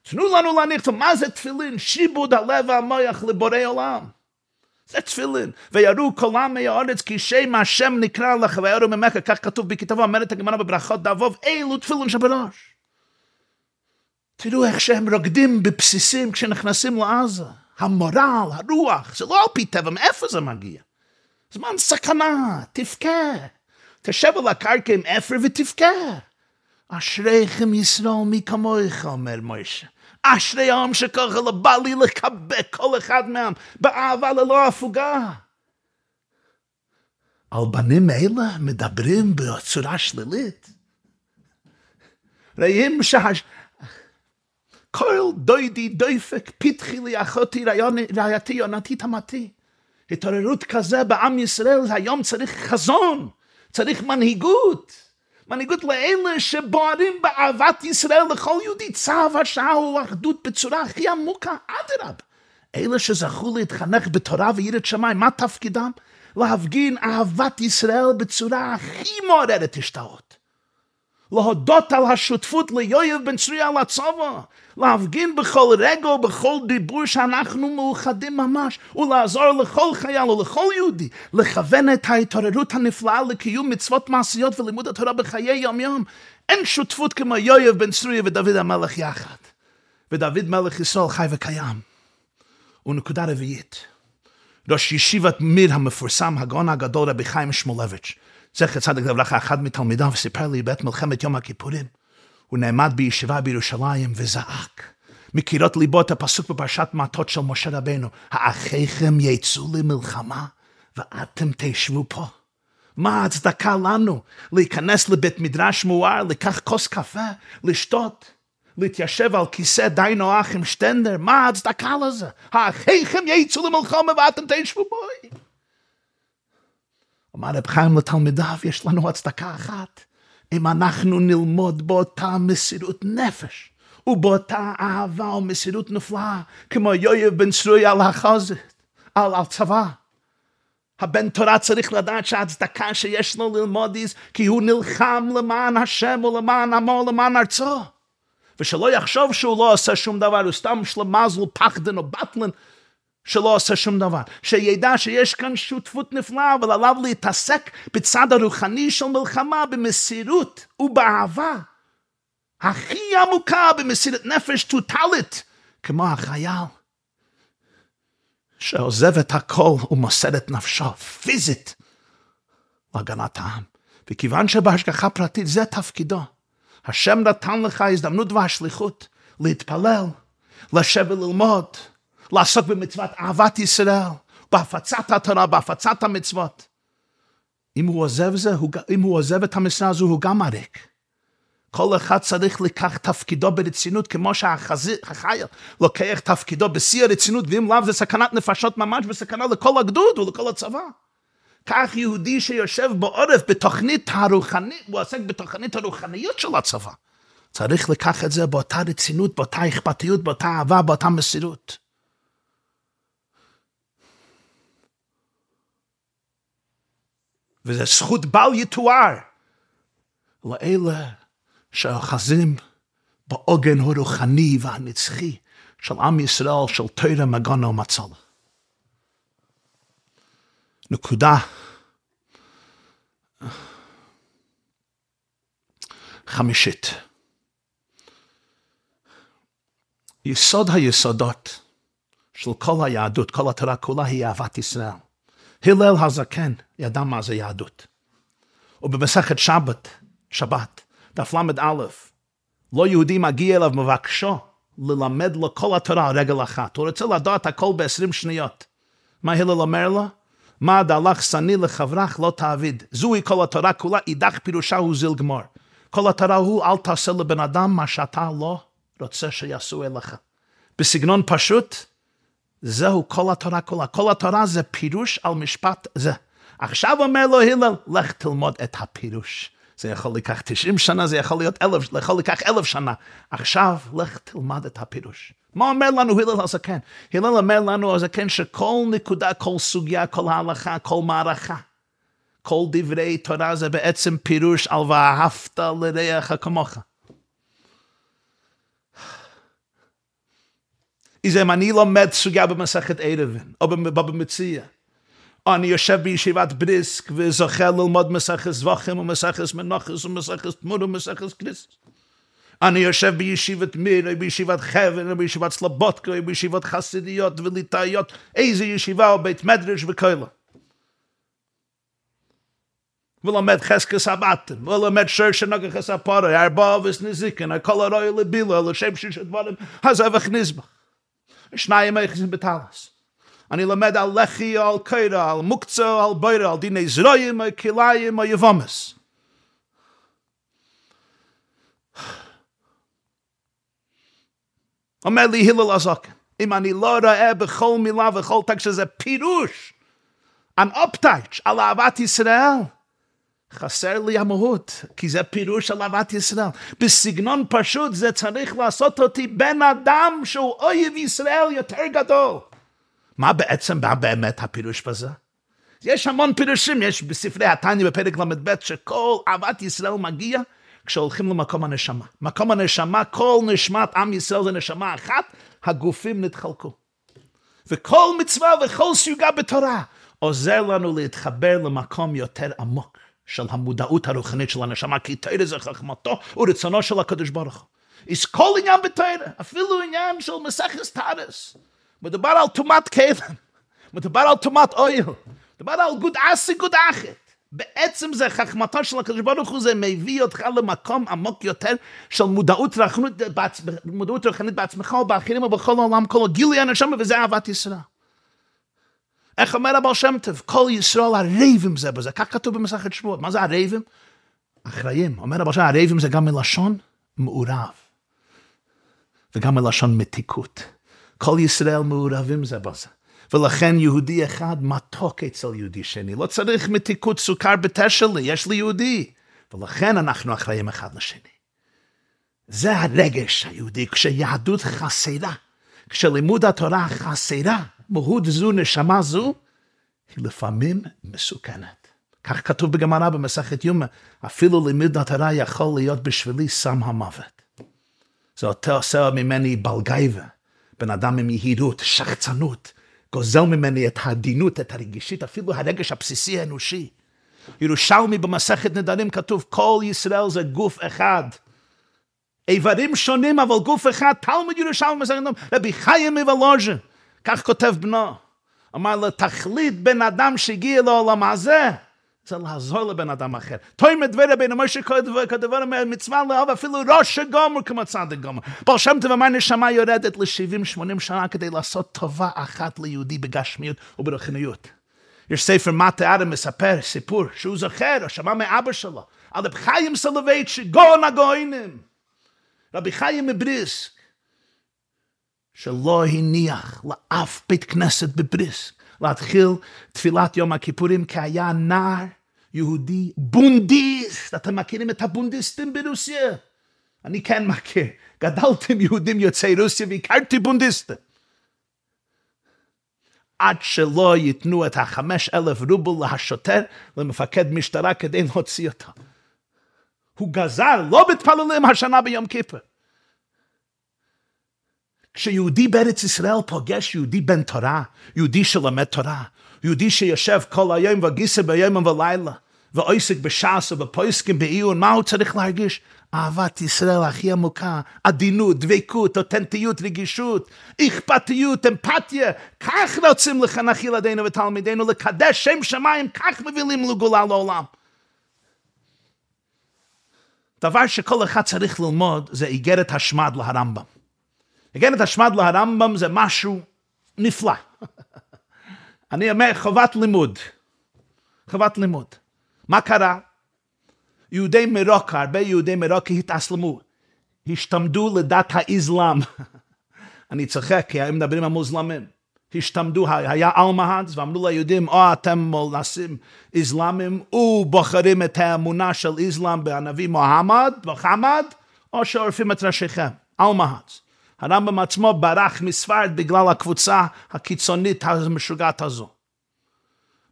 תנו לנו להניח, מה זה תפילין? שיבוד הלב והמוח לבורא עולם. זה תפילין. ויראו כל עמי הארץ כי שם השם נקרא לך ויראו ממך, כך כתוב בכתבו, אומרת הגמרא בברכות דאבוב, אלו תפילין שבראש. תראו איך שהם רוקדים בבסיסים כשנכנסים לעזה. המורל, הרוח, זה לא על פי טבע, מאיפה זה מגיע? זמן סכנה, תבכה. תשב על הקרקע עם אפר ותבכה. אשריכם ישראל מי כמוך, אומר מוישה. אשרי העם שככה לבא לי לחבק כל אחד מהם באהבה ללא הפוגה. על בנים אלה מדברים בצורה שלילית. רואים שה... כל דוידי דופק, פתחי לי אחותי רעייתי יונתי תמתי. התעוררות כזה בעם ישראל, היום צריך חזון, צריך מנהיגות. מנהיגות לאלה שבוערים באהבת ישראל לכל יהודי. צו השעה הוא אחדות בצורה הכי עמוקה, אדרבה. אלה שזכו להתחנך בתורה ויראת שמיים, מה תפקידם? להפגין אהבת ישראל בצורה הכי מעוררת השתאות. להודות על השותפות ליואב בן צבי על הצבא, להפגין בכל רגע ובכל דיבור שאנחנו מאוחדים ממש, ולעזור לכל חייל ולכל יהודי, לכוון את ההתעוררות הנפלאה לקיום מצוות מעשיות ולימוד התורה בחיי יום יום. אין שותפות כמו יואב בן צבי ודוד המלך יחד. ודוד מלך ישראל חי וקיים. ונקודה רביעית, ראש ישיבת מיר המפורסם, הגאון הגדול רבי חיים שמולביץ', זכר צדק לברכה, אחד מתלמידיו סיפר לי בעת מלחמת יום הכיפורים. הוא נעמד בישיבה בירושלים וזעק. מקירות ליבו את הפסוק בפרשת מעטות של משה רבנו, האחיכם יצאו למלחמה ואתם תשבו פה. מה ההצדקה לנו להיכנס לבית מדרש מואר, לקח כוס קפה, לשתות, להתיישב על כיסא די נוח עם שטנדר? מה ההצדקה לזה? האחיכם יצאו למלחמה ואתם תשבו פה. אמר רב חיים לתלמידיו, יש לנו הצדקה אחת. אם אנחנו נלמוד באותה מסירות נפש ובאותה אהבה ומסירות נפלאה, כמו יואב בן צרוי על החוזת, על, על צבא. הבן תורה צריך לדעת שהצדקה שיש לו ללמוד היא כי הוא נלחם למען השם ולמען עמו ולמען ארצו. ושלא יחשוב שהוא לא עושה שום דבר, הוא סתם שלמזל, פחדן או בטלן, שלא עושה שום דבר. שידע שיש כאן שותפות נפלאה, אבל עליו להתעסק בצד הרוחני של מלחמה, במסירות ובאהבה. הכי עמוקה במסירת נפש טוטלית, כמו החייל. שעוזב את הכל ומוסר את נפשו פיזית להגנת העם. וכיוון שבהשגחה פרטית זה תפקידו, השם נתן לך הזדמנות והשליחות להתפלל, לשבת ללמוד, לעסוק במצוות אהבת ישראל, בהפצת התורה, בהפצת המצוות. אם הוא עוזב זה, אם הוא עוזב את המשרה הזו, הוא גם עריק. כל אחד צריך לקח תפקידו ברצינות, כמו שהחייל לוקח תפקידו בשיא הרצינות, ואם לאו זה סכנת נפשות ממש וסכנה לכל הגדוד ולכל הצבא. כך יהודי שיושב בעורף בתוכנית הרוחנית, הוא עוסק בתוכנית הרוחניות של הצבא. צריך לקח את זה באותה רצינות, באותה אכפתיות, באותה אהבה, באותה מסירות. וזה זכות בל יתואר לאלה שאוחזים בעוגן הרוחני והנצחי של עם ישראל, של תרא מגונה ומצלה. נקודה חמישית. יסוד היסודות של כל היהדות, כל התורה כולה היא אהבת ישראל. הלל הזקן ידע מה זה יהדות. ובמסכת שבת, שבת, דף ל"א, לא יהודי מגיע אליו מבקשו ללמד לו כל התורה על רגל אחת. הוא רוצה לדעת הכל ב-20 שניות. מה הלל אומר לו? מה דהלך שני לחברך לא תעביד. זוהי כל התורה כולה, אידך פירושה הוא זיל גמור. כל התורה הוא אל תעשה לבן אדם מה שאתה לא רוצה שיעשו אליך. בסגנון פשוט, זהו כל התורה כולה. כל התורה זה פירוש על משפט זה. עכשיו אומר לו הלל, לך תלמוד את הפירוש. זה יכול לקח 90 שנה, זה יכול להיות אלף, יכול לקח אלף שנה. עכשיו, לך תלמד את הפירוש. מה אומר לנו הלל הזקן? הלל אומר לנו הזקן שכל נקודה, כל סוגיה, כל ההלכה, כל מערכה, כל דברי תורה זה בעצם פירוש על ואהבת לרעך כמוך. לומד סוגיה במסכת ערבין, או במציאה, אני יושב בישיבת בריסק וזוכה ללמוד מסכת זבחים ומסכת מנוחס ומסכת תמוד ומסכת קריסט. אני יושב בישיבת מיר, או בישיבת חבר, או בישיבת סלבודקה, או בישיבת חסידיות וליטאיות, איזה ישיבה או בית מדרש וכאלה. ולומד חסקס הבטן, ולומד שר שנגחס הפורי, ארבע אובס נזיקן, הכל הרוי לבילה, לשם שיש דברים, הזבח נזבח. שניים היחסים בטלס. אני למד על לחי, על קיירה, על מוקצה, על בירה, על דיני זרויים, על קילאים, על יבומס. אומר לי הלל הזוק, אם אני לא רואה בכל מילה וכל טקסט שזה פירוש, an uptouch על אהבת ישראל, חסר לי המהות, כי זה פירוש על אהבת ישראל. בסגנון פשוט זה צריך לעשות אותי בן אדם שהוא אויב ישראל יותר גדול. מה בעצם, מה באמת הפירוש בזה? יש המון פירושים, יש בספרי התניא בפרק ל"ב, שכל אהבת ישראל מגיע כשהולכים למקום הנשמה. מקום הנשמה, כל נשמת עם ישראל זה נשמה אחת, הגופים נתחלקו. וכל מצווה וכל סוגיה בתורה עוזר לנו להתחבר למקום יותר עמוק של המודעות הרוחנית של הנשמה, כי תראה זה חכמתו ורצונו של הקדוש ברוך הוא. יש כל עניין בתורה, אפילו עניין של מסכת טהרות. מדובר על טומאת כלים, מדובר על טומאת אוהל, מדובר על גוד אסיק גוד אחית. בעצם זה חכמתו של הקדוש ברוך הוא, זה מביא אותך למקום עמוק יותר של מודעות רוחנית, מודעות רוחנית בעצמך ובאחרים ובכל העולם, כל הגילוי הנשמה, וזה אהבת ישראל. איך אומר הבעל שם טוב? כל ישראל הרבים זה בזה, כך כתוב במסכת שבועות. מה זה הרבים? אחראים. אומר הבעל שם, הרבים זה גם מלשון מעורב, וגם מלשון מתיקות. כל ישראל מעורבים זה בזה. ולכן יהודי אחד מתוק אצל יהודי שני. לא צריך מתיקות סוכר בתה שלי, יש לי יהודי. ולכן אנחנו אחראים אחד לשני. זה הרגש היהודי, כשיהדות חסרה, כשלימוד התורה חסרה, מהות זו, נשמה זו, היא לפעמים מסוכנת. כך כתוב בגמרא במסכת יומא, אפילו לימוד התורה יכול להיות בשבילי סם המוות. זה אותו עושה ממני בלגייבה, בן אדם עם יהירות, שחצנות, גוזל ממני את העדינות, את הרגישית, אפילו הרגש הבסיסי האנושי. ירושלמי במסכת נדרים כתוב, כל ישראל זה גוף אחד. איברים שונים, אבל גוף אחד, תלמוד ירושלמי במסכת נדרים, רבי חיים מוולוז'ה, כך כותב בנו. אמר לו, תכלית בן אדם שהגיע לעולם הזה, זה לעזור לבן אדם אחר. תוי מדבר רבינו משה כדבר מצווה לאהוב אפילו ראש הגומר כמו צדיק גומר. בר שם טוב אמר נשמה יורדת ל-70-80 שנה כדי לעשות טובה אחת ליהודי בגשמיות וברוחניות. יש ספר מטה אדם מספר סיפור שהוא זוכר, הוא שמע מאבא שלו, על רב חיים סולובייצ'י, גאון הגאונים. רבי חיים מבריסק, שלא הניח לאף בית כנסת בבריסק להתחיל תפילת יום הכיפורים כי היה נער יהודי בונדיסט. אתם מכירים את הבונדיסטים ברוסיה? אני כן מכיר. גדלתי עם יהודים יוצאי רוסיה והכרתי בונדיסטים. עד שלא ייתנו את החמש אלף רובל לשוטר, למפקד משטרה כדי להוציא אותו. הוא גזר, לא מתפללים השנה ביום כיפר. כשיהודי בארץ ישראל פוגש יהודי בן תורה, יהודי שלומד תורה, יהודי שיושב כל היום וגיסא ביום ולילה, ועוסק בש"ס ובפויסקים בעיון, מה הוא צריך להרגיש? אהבת ישראל הכי עמוקה, עדינות, דבקות, אותנטיות, רגישות, אכפתיות, אמפתיה, כך רוצים לחנך ילדינו ותלמידינו, לקדש שם שמיים, כך מביאים לגאולה לעולם. דבר שכל אחד צריך ללמוד זה איגרת השמד להרמב"ם. איגרת השמד להרמב"ם זה משהו נפלא. אני אומר חובת לימוד. חובת לימוד. מה קרה? יהודי מרוקו, הרבה יהודי מרוקו התאסלמו, השתמדו לדת האסלאם. אני צוחק, כי הם מדברים על מוסלמים. השתמדו, היה אלמהדס, ואמרו ליהודים, או אתם מולנסים אסלאמים, ובוחרים את האמונה של אסלאם בנביא מוחמד, מוחמד, או שעורפים את ראשיכם, אלמהדס. הרמב"ם עצמו ברח מספרד בגלל הקבוצה הקיצונית המשוגעת הזו.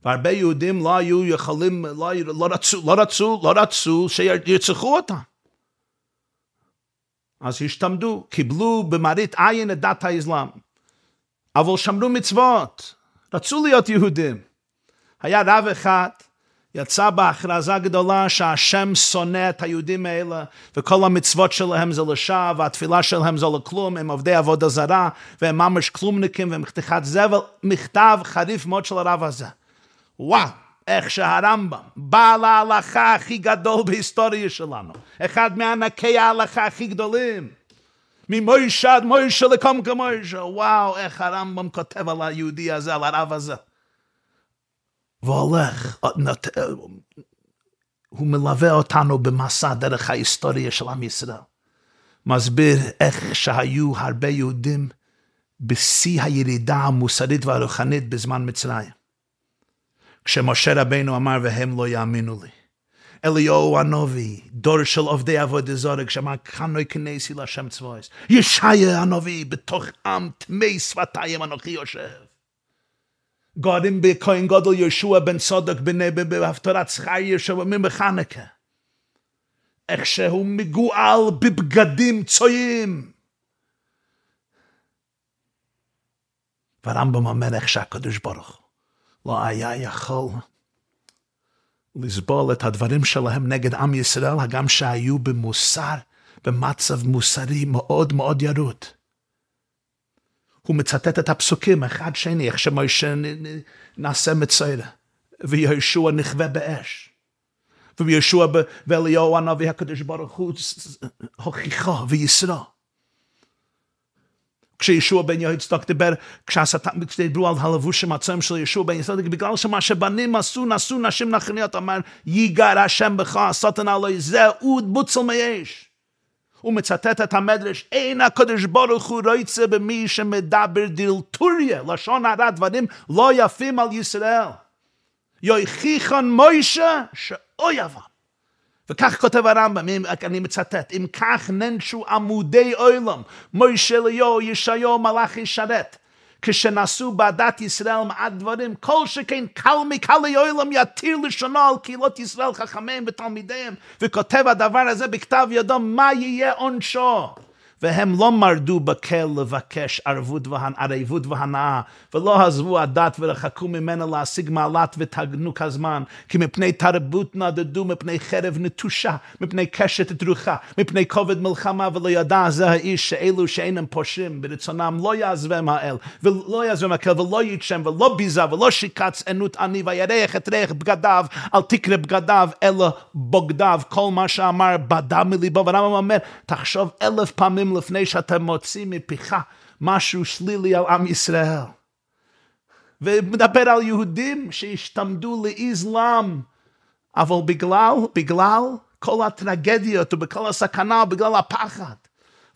והרבה יהודים לא היו יכולים, לא, לא רצו, לא רצו, לא רצו שירצחו אותם. אז השתמדו, קיבלו במראית עין את דת האסלאם. אבל שמרו מצוות, רצו להיות יהודים. היה רב אחד, יצא בהכרזה גדולה שהשם שונא את היהודים האלה, וכל המצוות שלהם זה לשווא, והתפילה שלהם זה לכלום, הם עובדי עבודה זרה, והם ממש כלומניקים והם חתיכת זבל, מכתב חריף מאוד של הרב הזה. וואו, איך שהרמב"ם, בעל ההלכה הכי גדול בהיסטוריה שלנו, אחד מענקי ההלכה הכי גדולים, ממוישה עד מוישה לקום כמוישה, וואו, איך הרמב"ם כותב על היהודי הזה, על הרב הזה. והולך, הוא מלווה אותנו במסע דרך ההיסטוריה של עם ישראל. מסביר איך שהיו הרבה יהודים בשיא הירידה המוסרית והרוחנית בזמן מצרים. כשמשה רבנו אמר והם לא יאמינו לי. אליהו הנובי, דור של עובדי עבודה זורק, שאמר כנוי כנסי להשם צבויס. ישעיה הנובי, בתוך עם תמי שפתיים אנוכי יושב. גורים בכהן גודל יהושע בן צודק בהפטרת זכריה שאומרים בחנוכה. איך שהוא מגועל בבגדים צויים. והרמב"ם אומר איך שהקדוש ברוך לא היה יכול לסבול את הדברים שלהם נגד עם ישראל, הגם שהיו במוסר, במצב מוסרי מאוד מאוד ירוד. הוא מצטט את הפסוקים אחד שני, איך שמוישה נעשה מצוירה, ויהושע נכווה באש. ויהושע ואליהו הנביא הקדוש ברוך הוא הוכיחו וישרו. כשישוע בן יהודסטוק דיבר, כשדיברו על הלבושים עצמם של ישוע בן יהודסטוק, בגלל שמה שבנים עשו, נשאו נשים נחניות, אמר, ייגר השם בך, השטן עלי, זה אוד בוצל מאש. הוא מצטט את המדרש, אין הקדוש ברוך הוא רוצה במי שמדבר דילטוריה, לשון הרע דברים לא יפים על ישראל. יוכיחן מוישה שאוי אבן. וכך כותב הרמב"ם, אני מצטט, אם כך ננשו עמודי עולם, מוישה ליאו, ישעיו, מלאכי שרת. כשנעשו בעדת ישראל מעט דברים, כל שכן קל מקלי עולם יתיר לשונו על קהילות ישראל חכמיהם ותלמידיהם, וכותב הדבר הזה בכתב ידו, מה יהיה עונשו? והם לא מרדו בקל לבקש ערבות ערבות והנאה, ולא עזבו הדת ורחקו ממנה להשיג מעלת ותגנוק הזמן, כי מפני תרבות נדדו, מפני חרב נטושה, מפני קשת דרוכה, מפני כובד מלחמה, ולא ידע זה האיש שאלו שאינם פושעים ברצונם לא יעזבם האל, ולא יעזבם הקל, ולא יתשם, ולא ביזה, ולא שיקץ ענות עני, וירח את ריח בגדיו, אל תקרא בגדיו, אלא בוגדיו, כל מה שאמר בדם מליבו, והרמב"ם אומר, תחשוב אלף פעמים פעמים לפני שאתה מוציא מפיך משהו שלילי על עם ישראל. ומדבר על יהודים שהשתמדו לאסלאם, אבל בגלל, בגלל כל הטרגדיות ובכל הסכנה, בגלל הפחד.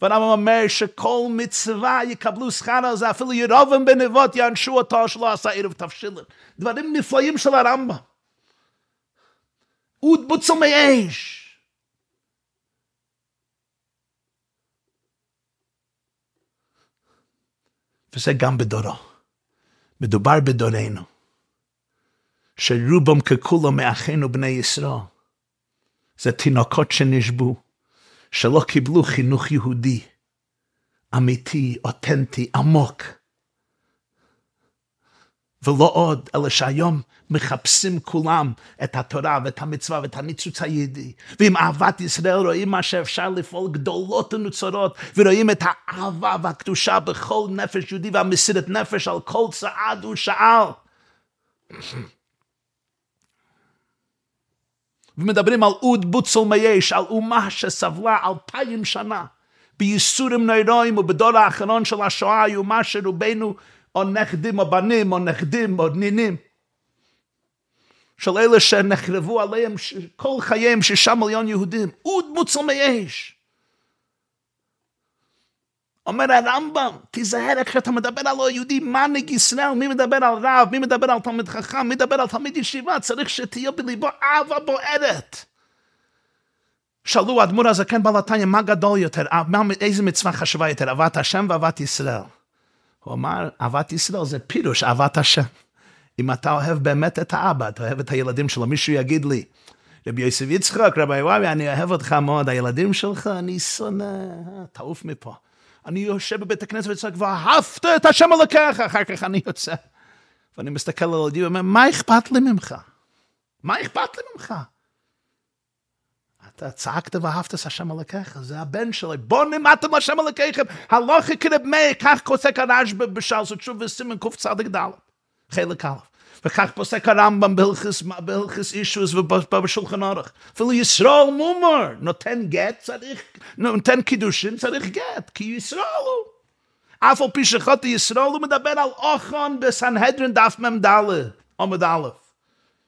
והרמב"ם אומר שכל מצווה יקבלו שכר על זה, אפילו ירובם בנבות יענשו אותו שלא עשה ערב תבשילן. דברים נפלאים של הרמב"ם. אוד בוצל מאש. וזה גם בדורו. מדובר בדורנו, שרובם ככולו מאחינו בני ישראל. זה תינוקות שנשבו, שלא קיבלו חינוך יהודי, אמיתי, אותנטי, עמוק. ולא עוד, אלא שהיום מחפשים כולם את התורה ואת המצווה ואת הניצוץ היהודי. ועם אהבת ישראל רואים מה שאפשר לפעול גדולות ונוצרות, ורואים את האהבה והקדושה בכל נפש יהודי והמסירת נפש על כל צעד ושאל. ומדברים על אוד בוצל מייש, על אומה שסבלה אלפיים שנה בייסורים נוירואים ובדור האחרון של השואה, היא אומה שרובנו או נכדים או בנים או נכדים או נינים. של אלה שנחרבו עליהם כל חייהם שישה מיליון יהודים, אוד מוצל מאש. אומר הרמב"ם, תיזהר איך שאתה מדבר על היהודי, מנהיג ישראל, מי מדבר על רב, מי מדבר על תלמיד חכם, מי מדבר על תלמיד ישיבה, צריך שתהיה בליבו אהבה בוערת. שאלו האדמו"ר הזקן בעל התניא, מה גדול יותר, איזה מצווה חשובה יותר, אהבת השם ואהבת ישראל? הוא אמר, אהבת ישראל זה פירוש אהבת השם. אם אתה אוהב באמת את האבא, אתה אוהב את הילדים שלו, מישהו יגיד לי, רבי יוסף יצחק, רבי וואבי, אני אוהב אותך מאוד, הילדים שלך, אני שונא, תעוף מפה. אני יושב בבית הכנסת וצועק, ואהבת את השם אלוקיך, אחר כך אני יוצא. ואני מסתכל על ילדים ואומר, מה אכפת לי ממך? מה אכפת לי ממך? אתה צעקת ואהבת את השם אלוקיך, זה הבן שלי, בוא נמדתם לשם אלוקיכם, הלוכי כרבי, כך פוסק הרשב"א בש"ס ותשוב וסימן קצ"ד, חלק א'. וכך פוסק הרמב"ם בהלכס אישוס ובשולחן אורך. אפילו ישרול מומר, נותן גט צריך, נותן קידושין צריך גט, כי ישרול הוא. אף על פי שחוטי ישרול הוא מדבר על אוכון בסנהדרין דף מ"ד, עמוד א'.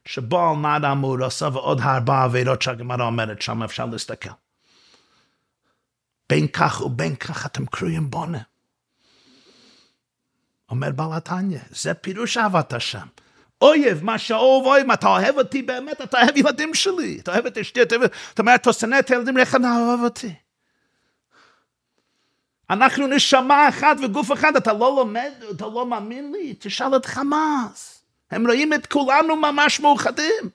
שבו על נעד אמור עשה ועוד הרבה עבירות שהגמרא אומרת, שם אפשר להסתכל. בין כך ובין כך אתם קרויים בונה. אומר בעל התניא, זה פירוש אהבת השם. אויב, מה שאוהב אויב, אתה אוהב אותי באמת, אתה אוהב ילדים שלי, אתה אוהב את אשתי, אתה אומר, אתה שונא את הילדים, איך אתה אוהב אותי? אנחנו נשמה אחת וגוף אחד, אתה לא לומד, אתה לא מאמין לי, תשאל את חמאס. הם רואים את כולנו ממש מאוחדים.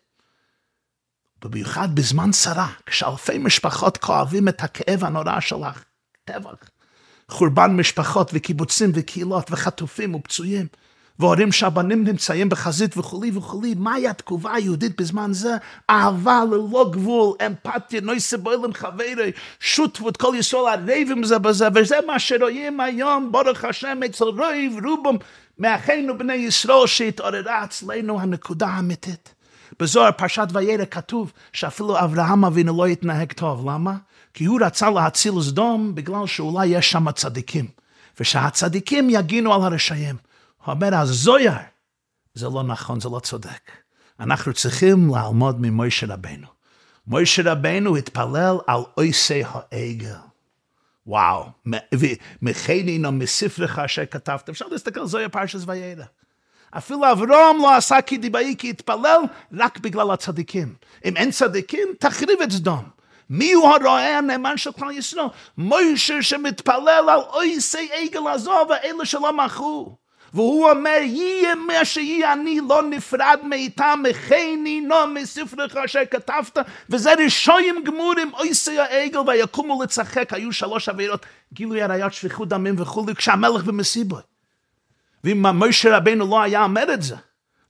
במיוחד בזמן צרה, כשאלפי משפחות כואבים את הכאב הנורא של הטבח. חורבן משפחות וקיבוצים וקהילות וחטופים ופצועים. והורים שהבנים נמצאים בחזית וכולי וכולי, מהי התגובה היהודית בזמן זה? אהבה ללא גבול, אמפתיה, נויסה בוילם חברי, שותפות כל ישראל ערבים זה בזה, וזה מה שרואים היום, ברוך השם, אצל רוב רובם מאחינו בני ישראל שהתעוררה אצלנו הנקודה האמיתית. בזוהר פרשת וירא כתוב שאפילו אברהם אבינו לא התנהג טוב, למה? כי הוא רצה להציל סדום בגלל שאולי יש שם צדיקים, ושהצדיקים יגינו על הרשעים. אומר, הזויר, זה לא נכון, זה לא צודק. אנחנו צריכים ללמוד ממוישה רבנו. מוישה רבנו התפלל על אויסי העגל. וואו, מחנינו מספרך אשר כתבת, אפשר להסתכל על זוהי פרשס וירא. אפילו אברום לא עשה כדיבאי כי התפלל רק בגלל הצדיקים. אם אין צדיקים, תחריב את סדום. מי הוא הרועה הנאמן של כלל ישראל? מוישה שמתפלל על אויסי עגל הזו ואלה שלא מכרו. והוא אומר, יהיה מה שיהיה, אני לא נפרד מאיתם, מכני נו מספרך אשר כתבת, וזה רשויים גמורים, אויסי העגל, ויקומו לצחק, היו שלוש עבירות, גילוי עריות, שפיכות דמים וכולי, כשהמלך במסיבו. ואם משה רבנו לא היה אומר את זה,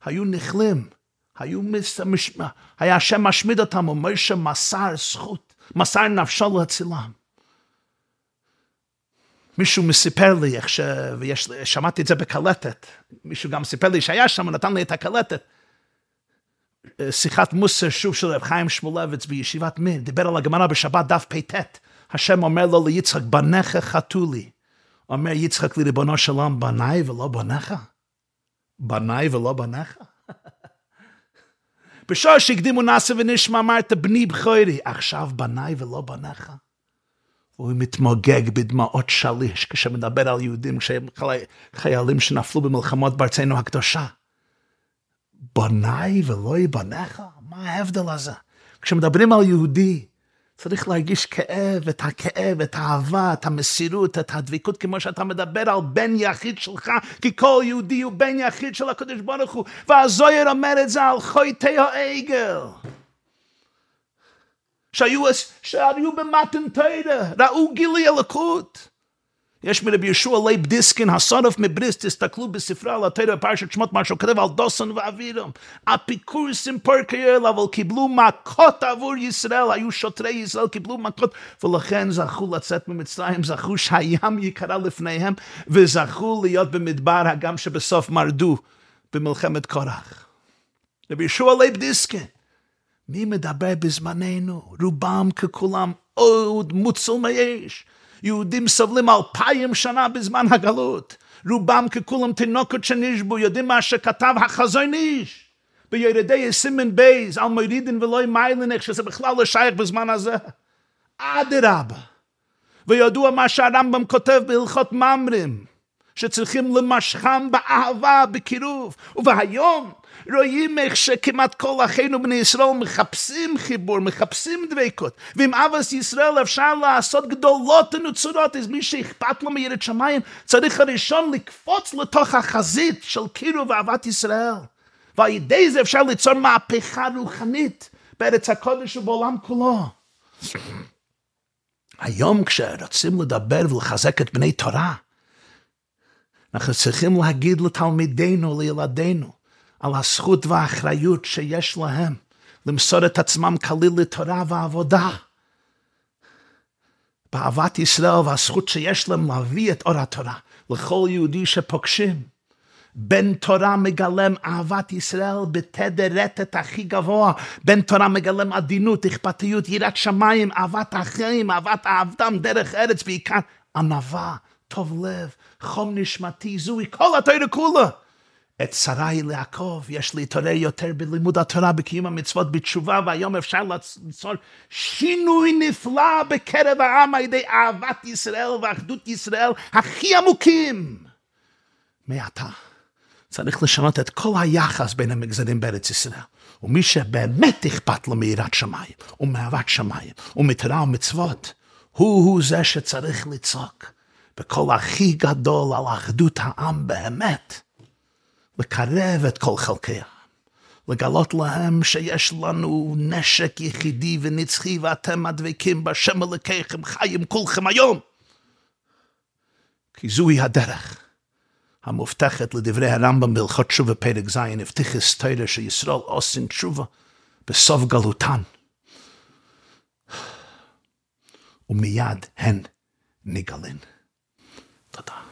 היו נכלים, היו. מש... היה השם משמיד אותם, ומשה מסר זכות, מסר נפשו להצילם. מישהו מסיפר לי איך ש... שמעתי את זה בקלטת, מישהו גם סיפר לי שהיה שם, נתן לי את הקלטת. שיחת מוסר שוב של רב חיים שמואלביץ בישיבת מין, דיבר על הגמרא בשבת דף פט, השם אומר לו ליצחק, בניך חטאו לי. אומר יצחק לריבונו שלום, בניי ולא בניך? בניי ולא בניך? בשעה שהקדימו נאסא ונשמע אמרת בני בכורי, עכשיו בניי ולא בניך? הוא מתמוגג בדמעות שליש כשמדבר על יהודים, חיילים שנפלו במלחמות בארצנו הקדושה. בניי ולא בניך? מה ההבדל הזה? כשמדברים על יהודי, צריך להרגיש כאב, את הכאב, את האהבה, את המסירות, את הדביקות, כמו שאתה מדבר על בן יחיד שלך, כי כל יהודי הוא בן יחיד של הקדוש ברוך הוא, והזוהר אומר את זה על חוטאי העגל. שהיו, שהיו במתן תורה, ראו גילוי אלוקות. יש מרבי יהושע לייב דיסקין, השרף מבריסק, תסתכלו בספרו על התורה בפרשת שמות, מה שהוא כותב על דתן ואבירם. אפיקורסים פרקייל, אבל קיבלו מכות עבור ישראל, היו שוטרי ישראל, קיבלו מכות, ולכן זכו לצאת ממצרים, זכו שהים ייקרע לפניהם, וזכו להיות במדבר, הגם שבסוף מרדו במלחמת קורח. רבי יהושע לייב דיסקין. מי מדבר בזמננו? רובם ככולם אוד מוצל מאש. יהודים סובלים אלפיים שנה בזמן הגלות. רובם ככולם תינוקות שנשבו, יודעים מה שכתב החזון איש. בירידי סימן בייז, על מורידין ולא מיילן, איך שזה בכלל לא שייך בזמן הזה. אדרבה. וידוע מה שהרמב"ם כותב בהלכות ממרים, שצריכים למשכם באהבה, בקירוב. והיום רואים איך שכמעט כל אחינו בני ישראל מחפשים חיבור, מחפשים דבקות. ועם אבס ישראל אפשר לעשות גדולות ונצורות, אז מי שאכפת לו מירד שמיים צריך הראשון לקפוץ לתוך החזית של קירוב ואהבת ישראל. ועל ידי זה אפשר ליצור מהפכה רוחנית בארץ הקודש ובעולם כולו. היום כשרוצים לדבר ולחזק את בני תורה, אנחנו צריכים להגיד לתלמידינו, לילדינו, על הזכות והאחריות שיש להם למסור את עצמם כליל לתורה ועבודה. באהבת ישראל והזכות שיש להם להביא את אור התורה לכל יהודי שפוגשים. בן תורה מגלם אהבת ישראל בתדר רטט הכי גבוה. בן תורה מגלם עדינות, אכפתיות, יראת שמיים, אהבת החיים, אהבת האבדם, דרך ארץ, בעיקר ענווה, טוב לב, חום נשמתי, זוהי כל התורה כולה. את שריי לעקוב, יש להתעורר יותר בלימוד התורה, בקיום המצוות, בתשובה, והיום אפשר ליצור שינוי נפלא בקרב העם על ידי אהבת ישראל ואחדות ישראל הכי עמוקים. מעתה צריך לשנות את כל היחס בין המגזרים בארץ ישראל. ומי שבאמת אכפת לו מיראת שמיים, ומאהבת שמיים, ומתורה ומצוות, הוא-הוא זה שצריך לצעוק בקול הכי גדול על אחדות העם באמת. לקרב את כל חלקי העם, לגלות להם שיש לנו נשק יחידי ונצחי ואתם הדבקים בשם אלוקיכם חיים כולכם היום. כי זוהי הדרך המובטחת לדברי הרמב"ם בהלכות תשובה פרק ז', הבטיח היסטוריה שישראל עושים תשובה בסוף גלותן. ומיד הן נגלין. תודה.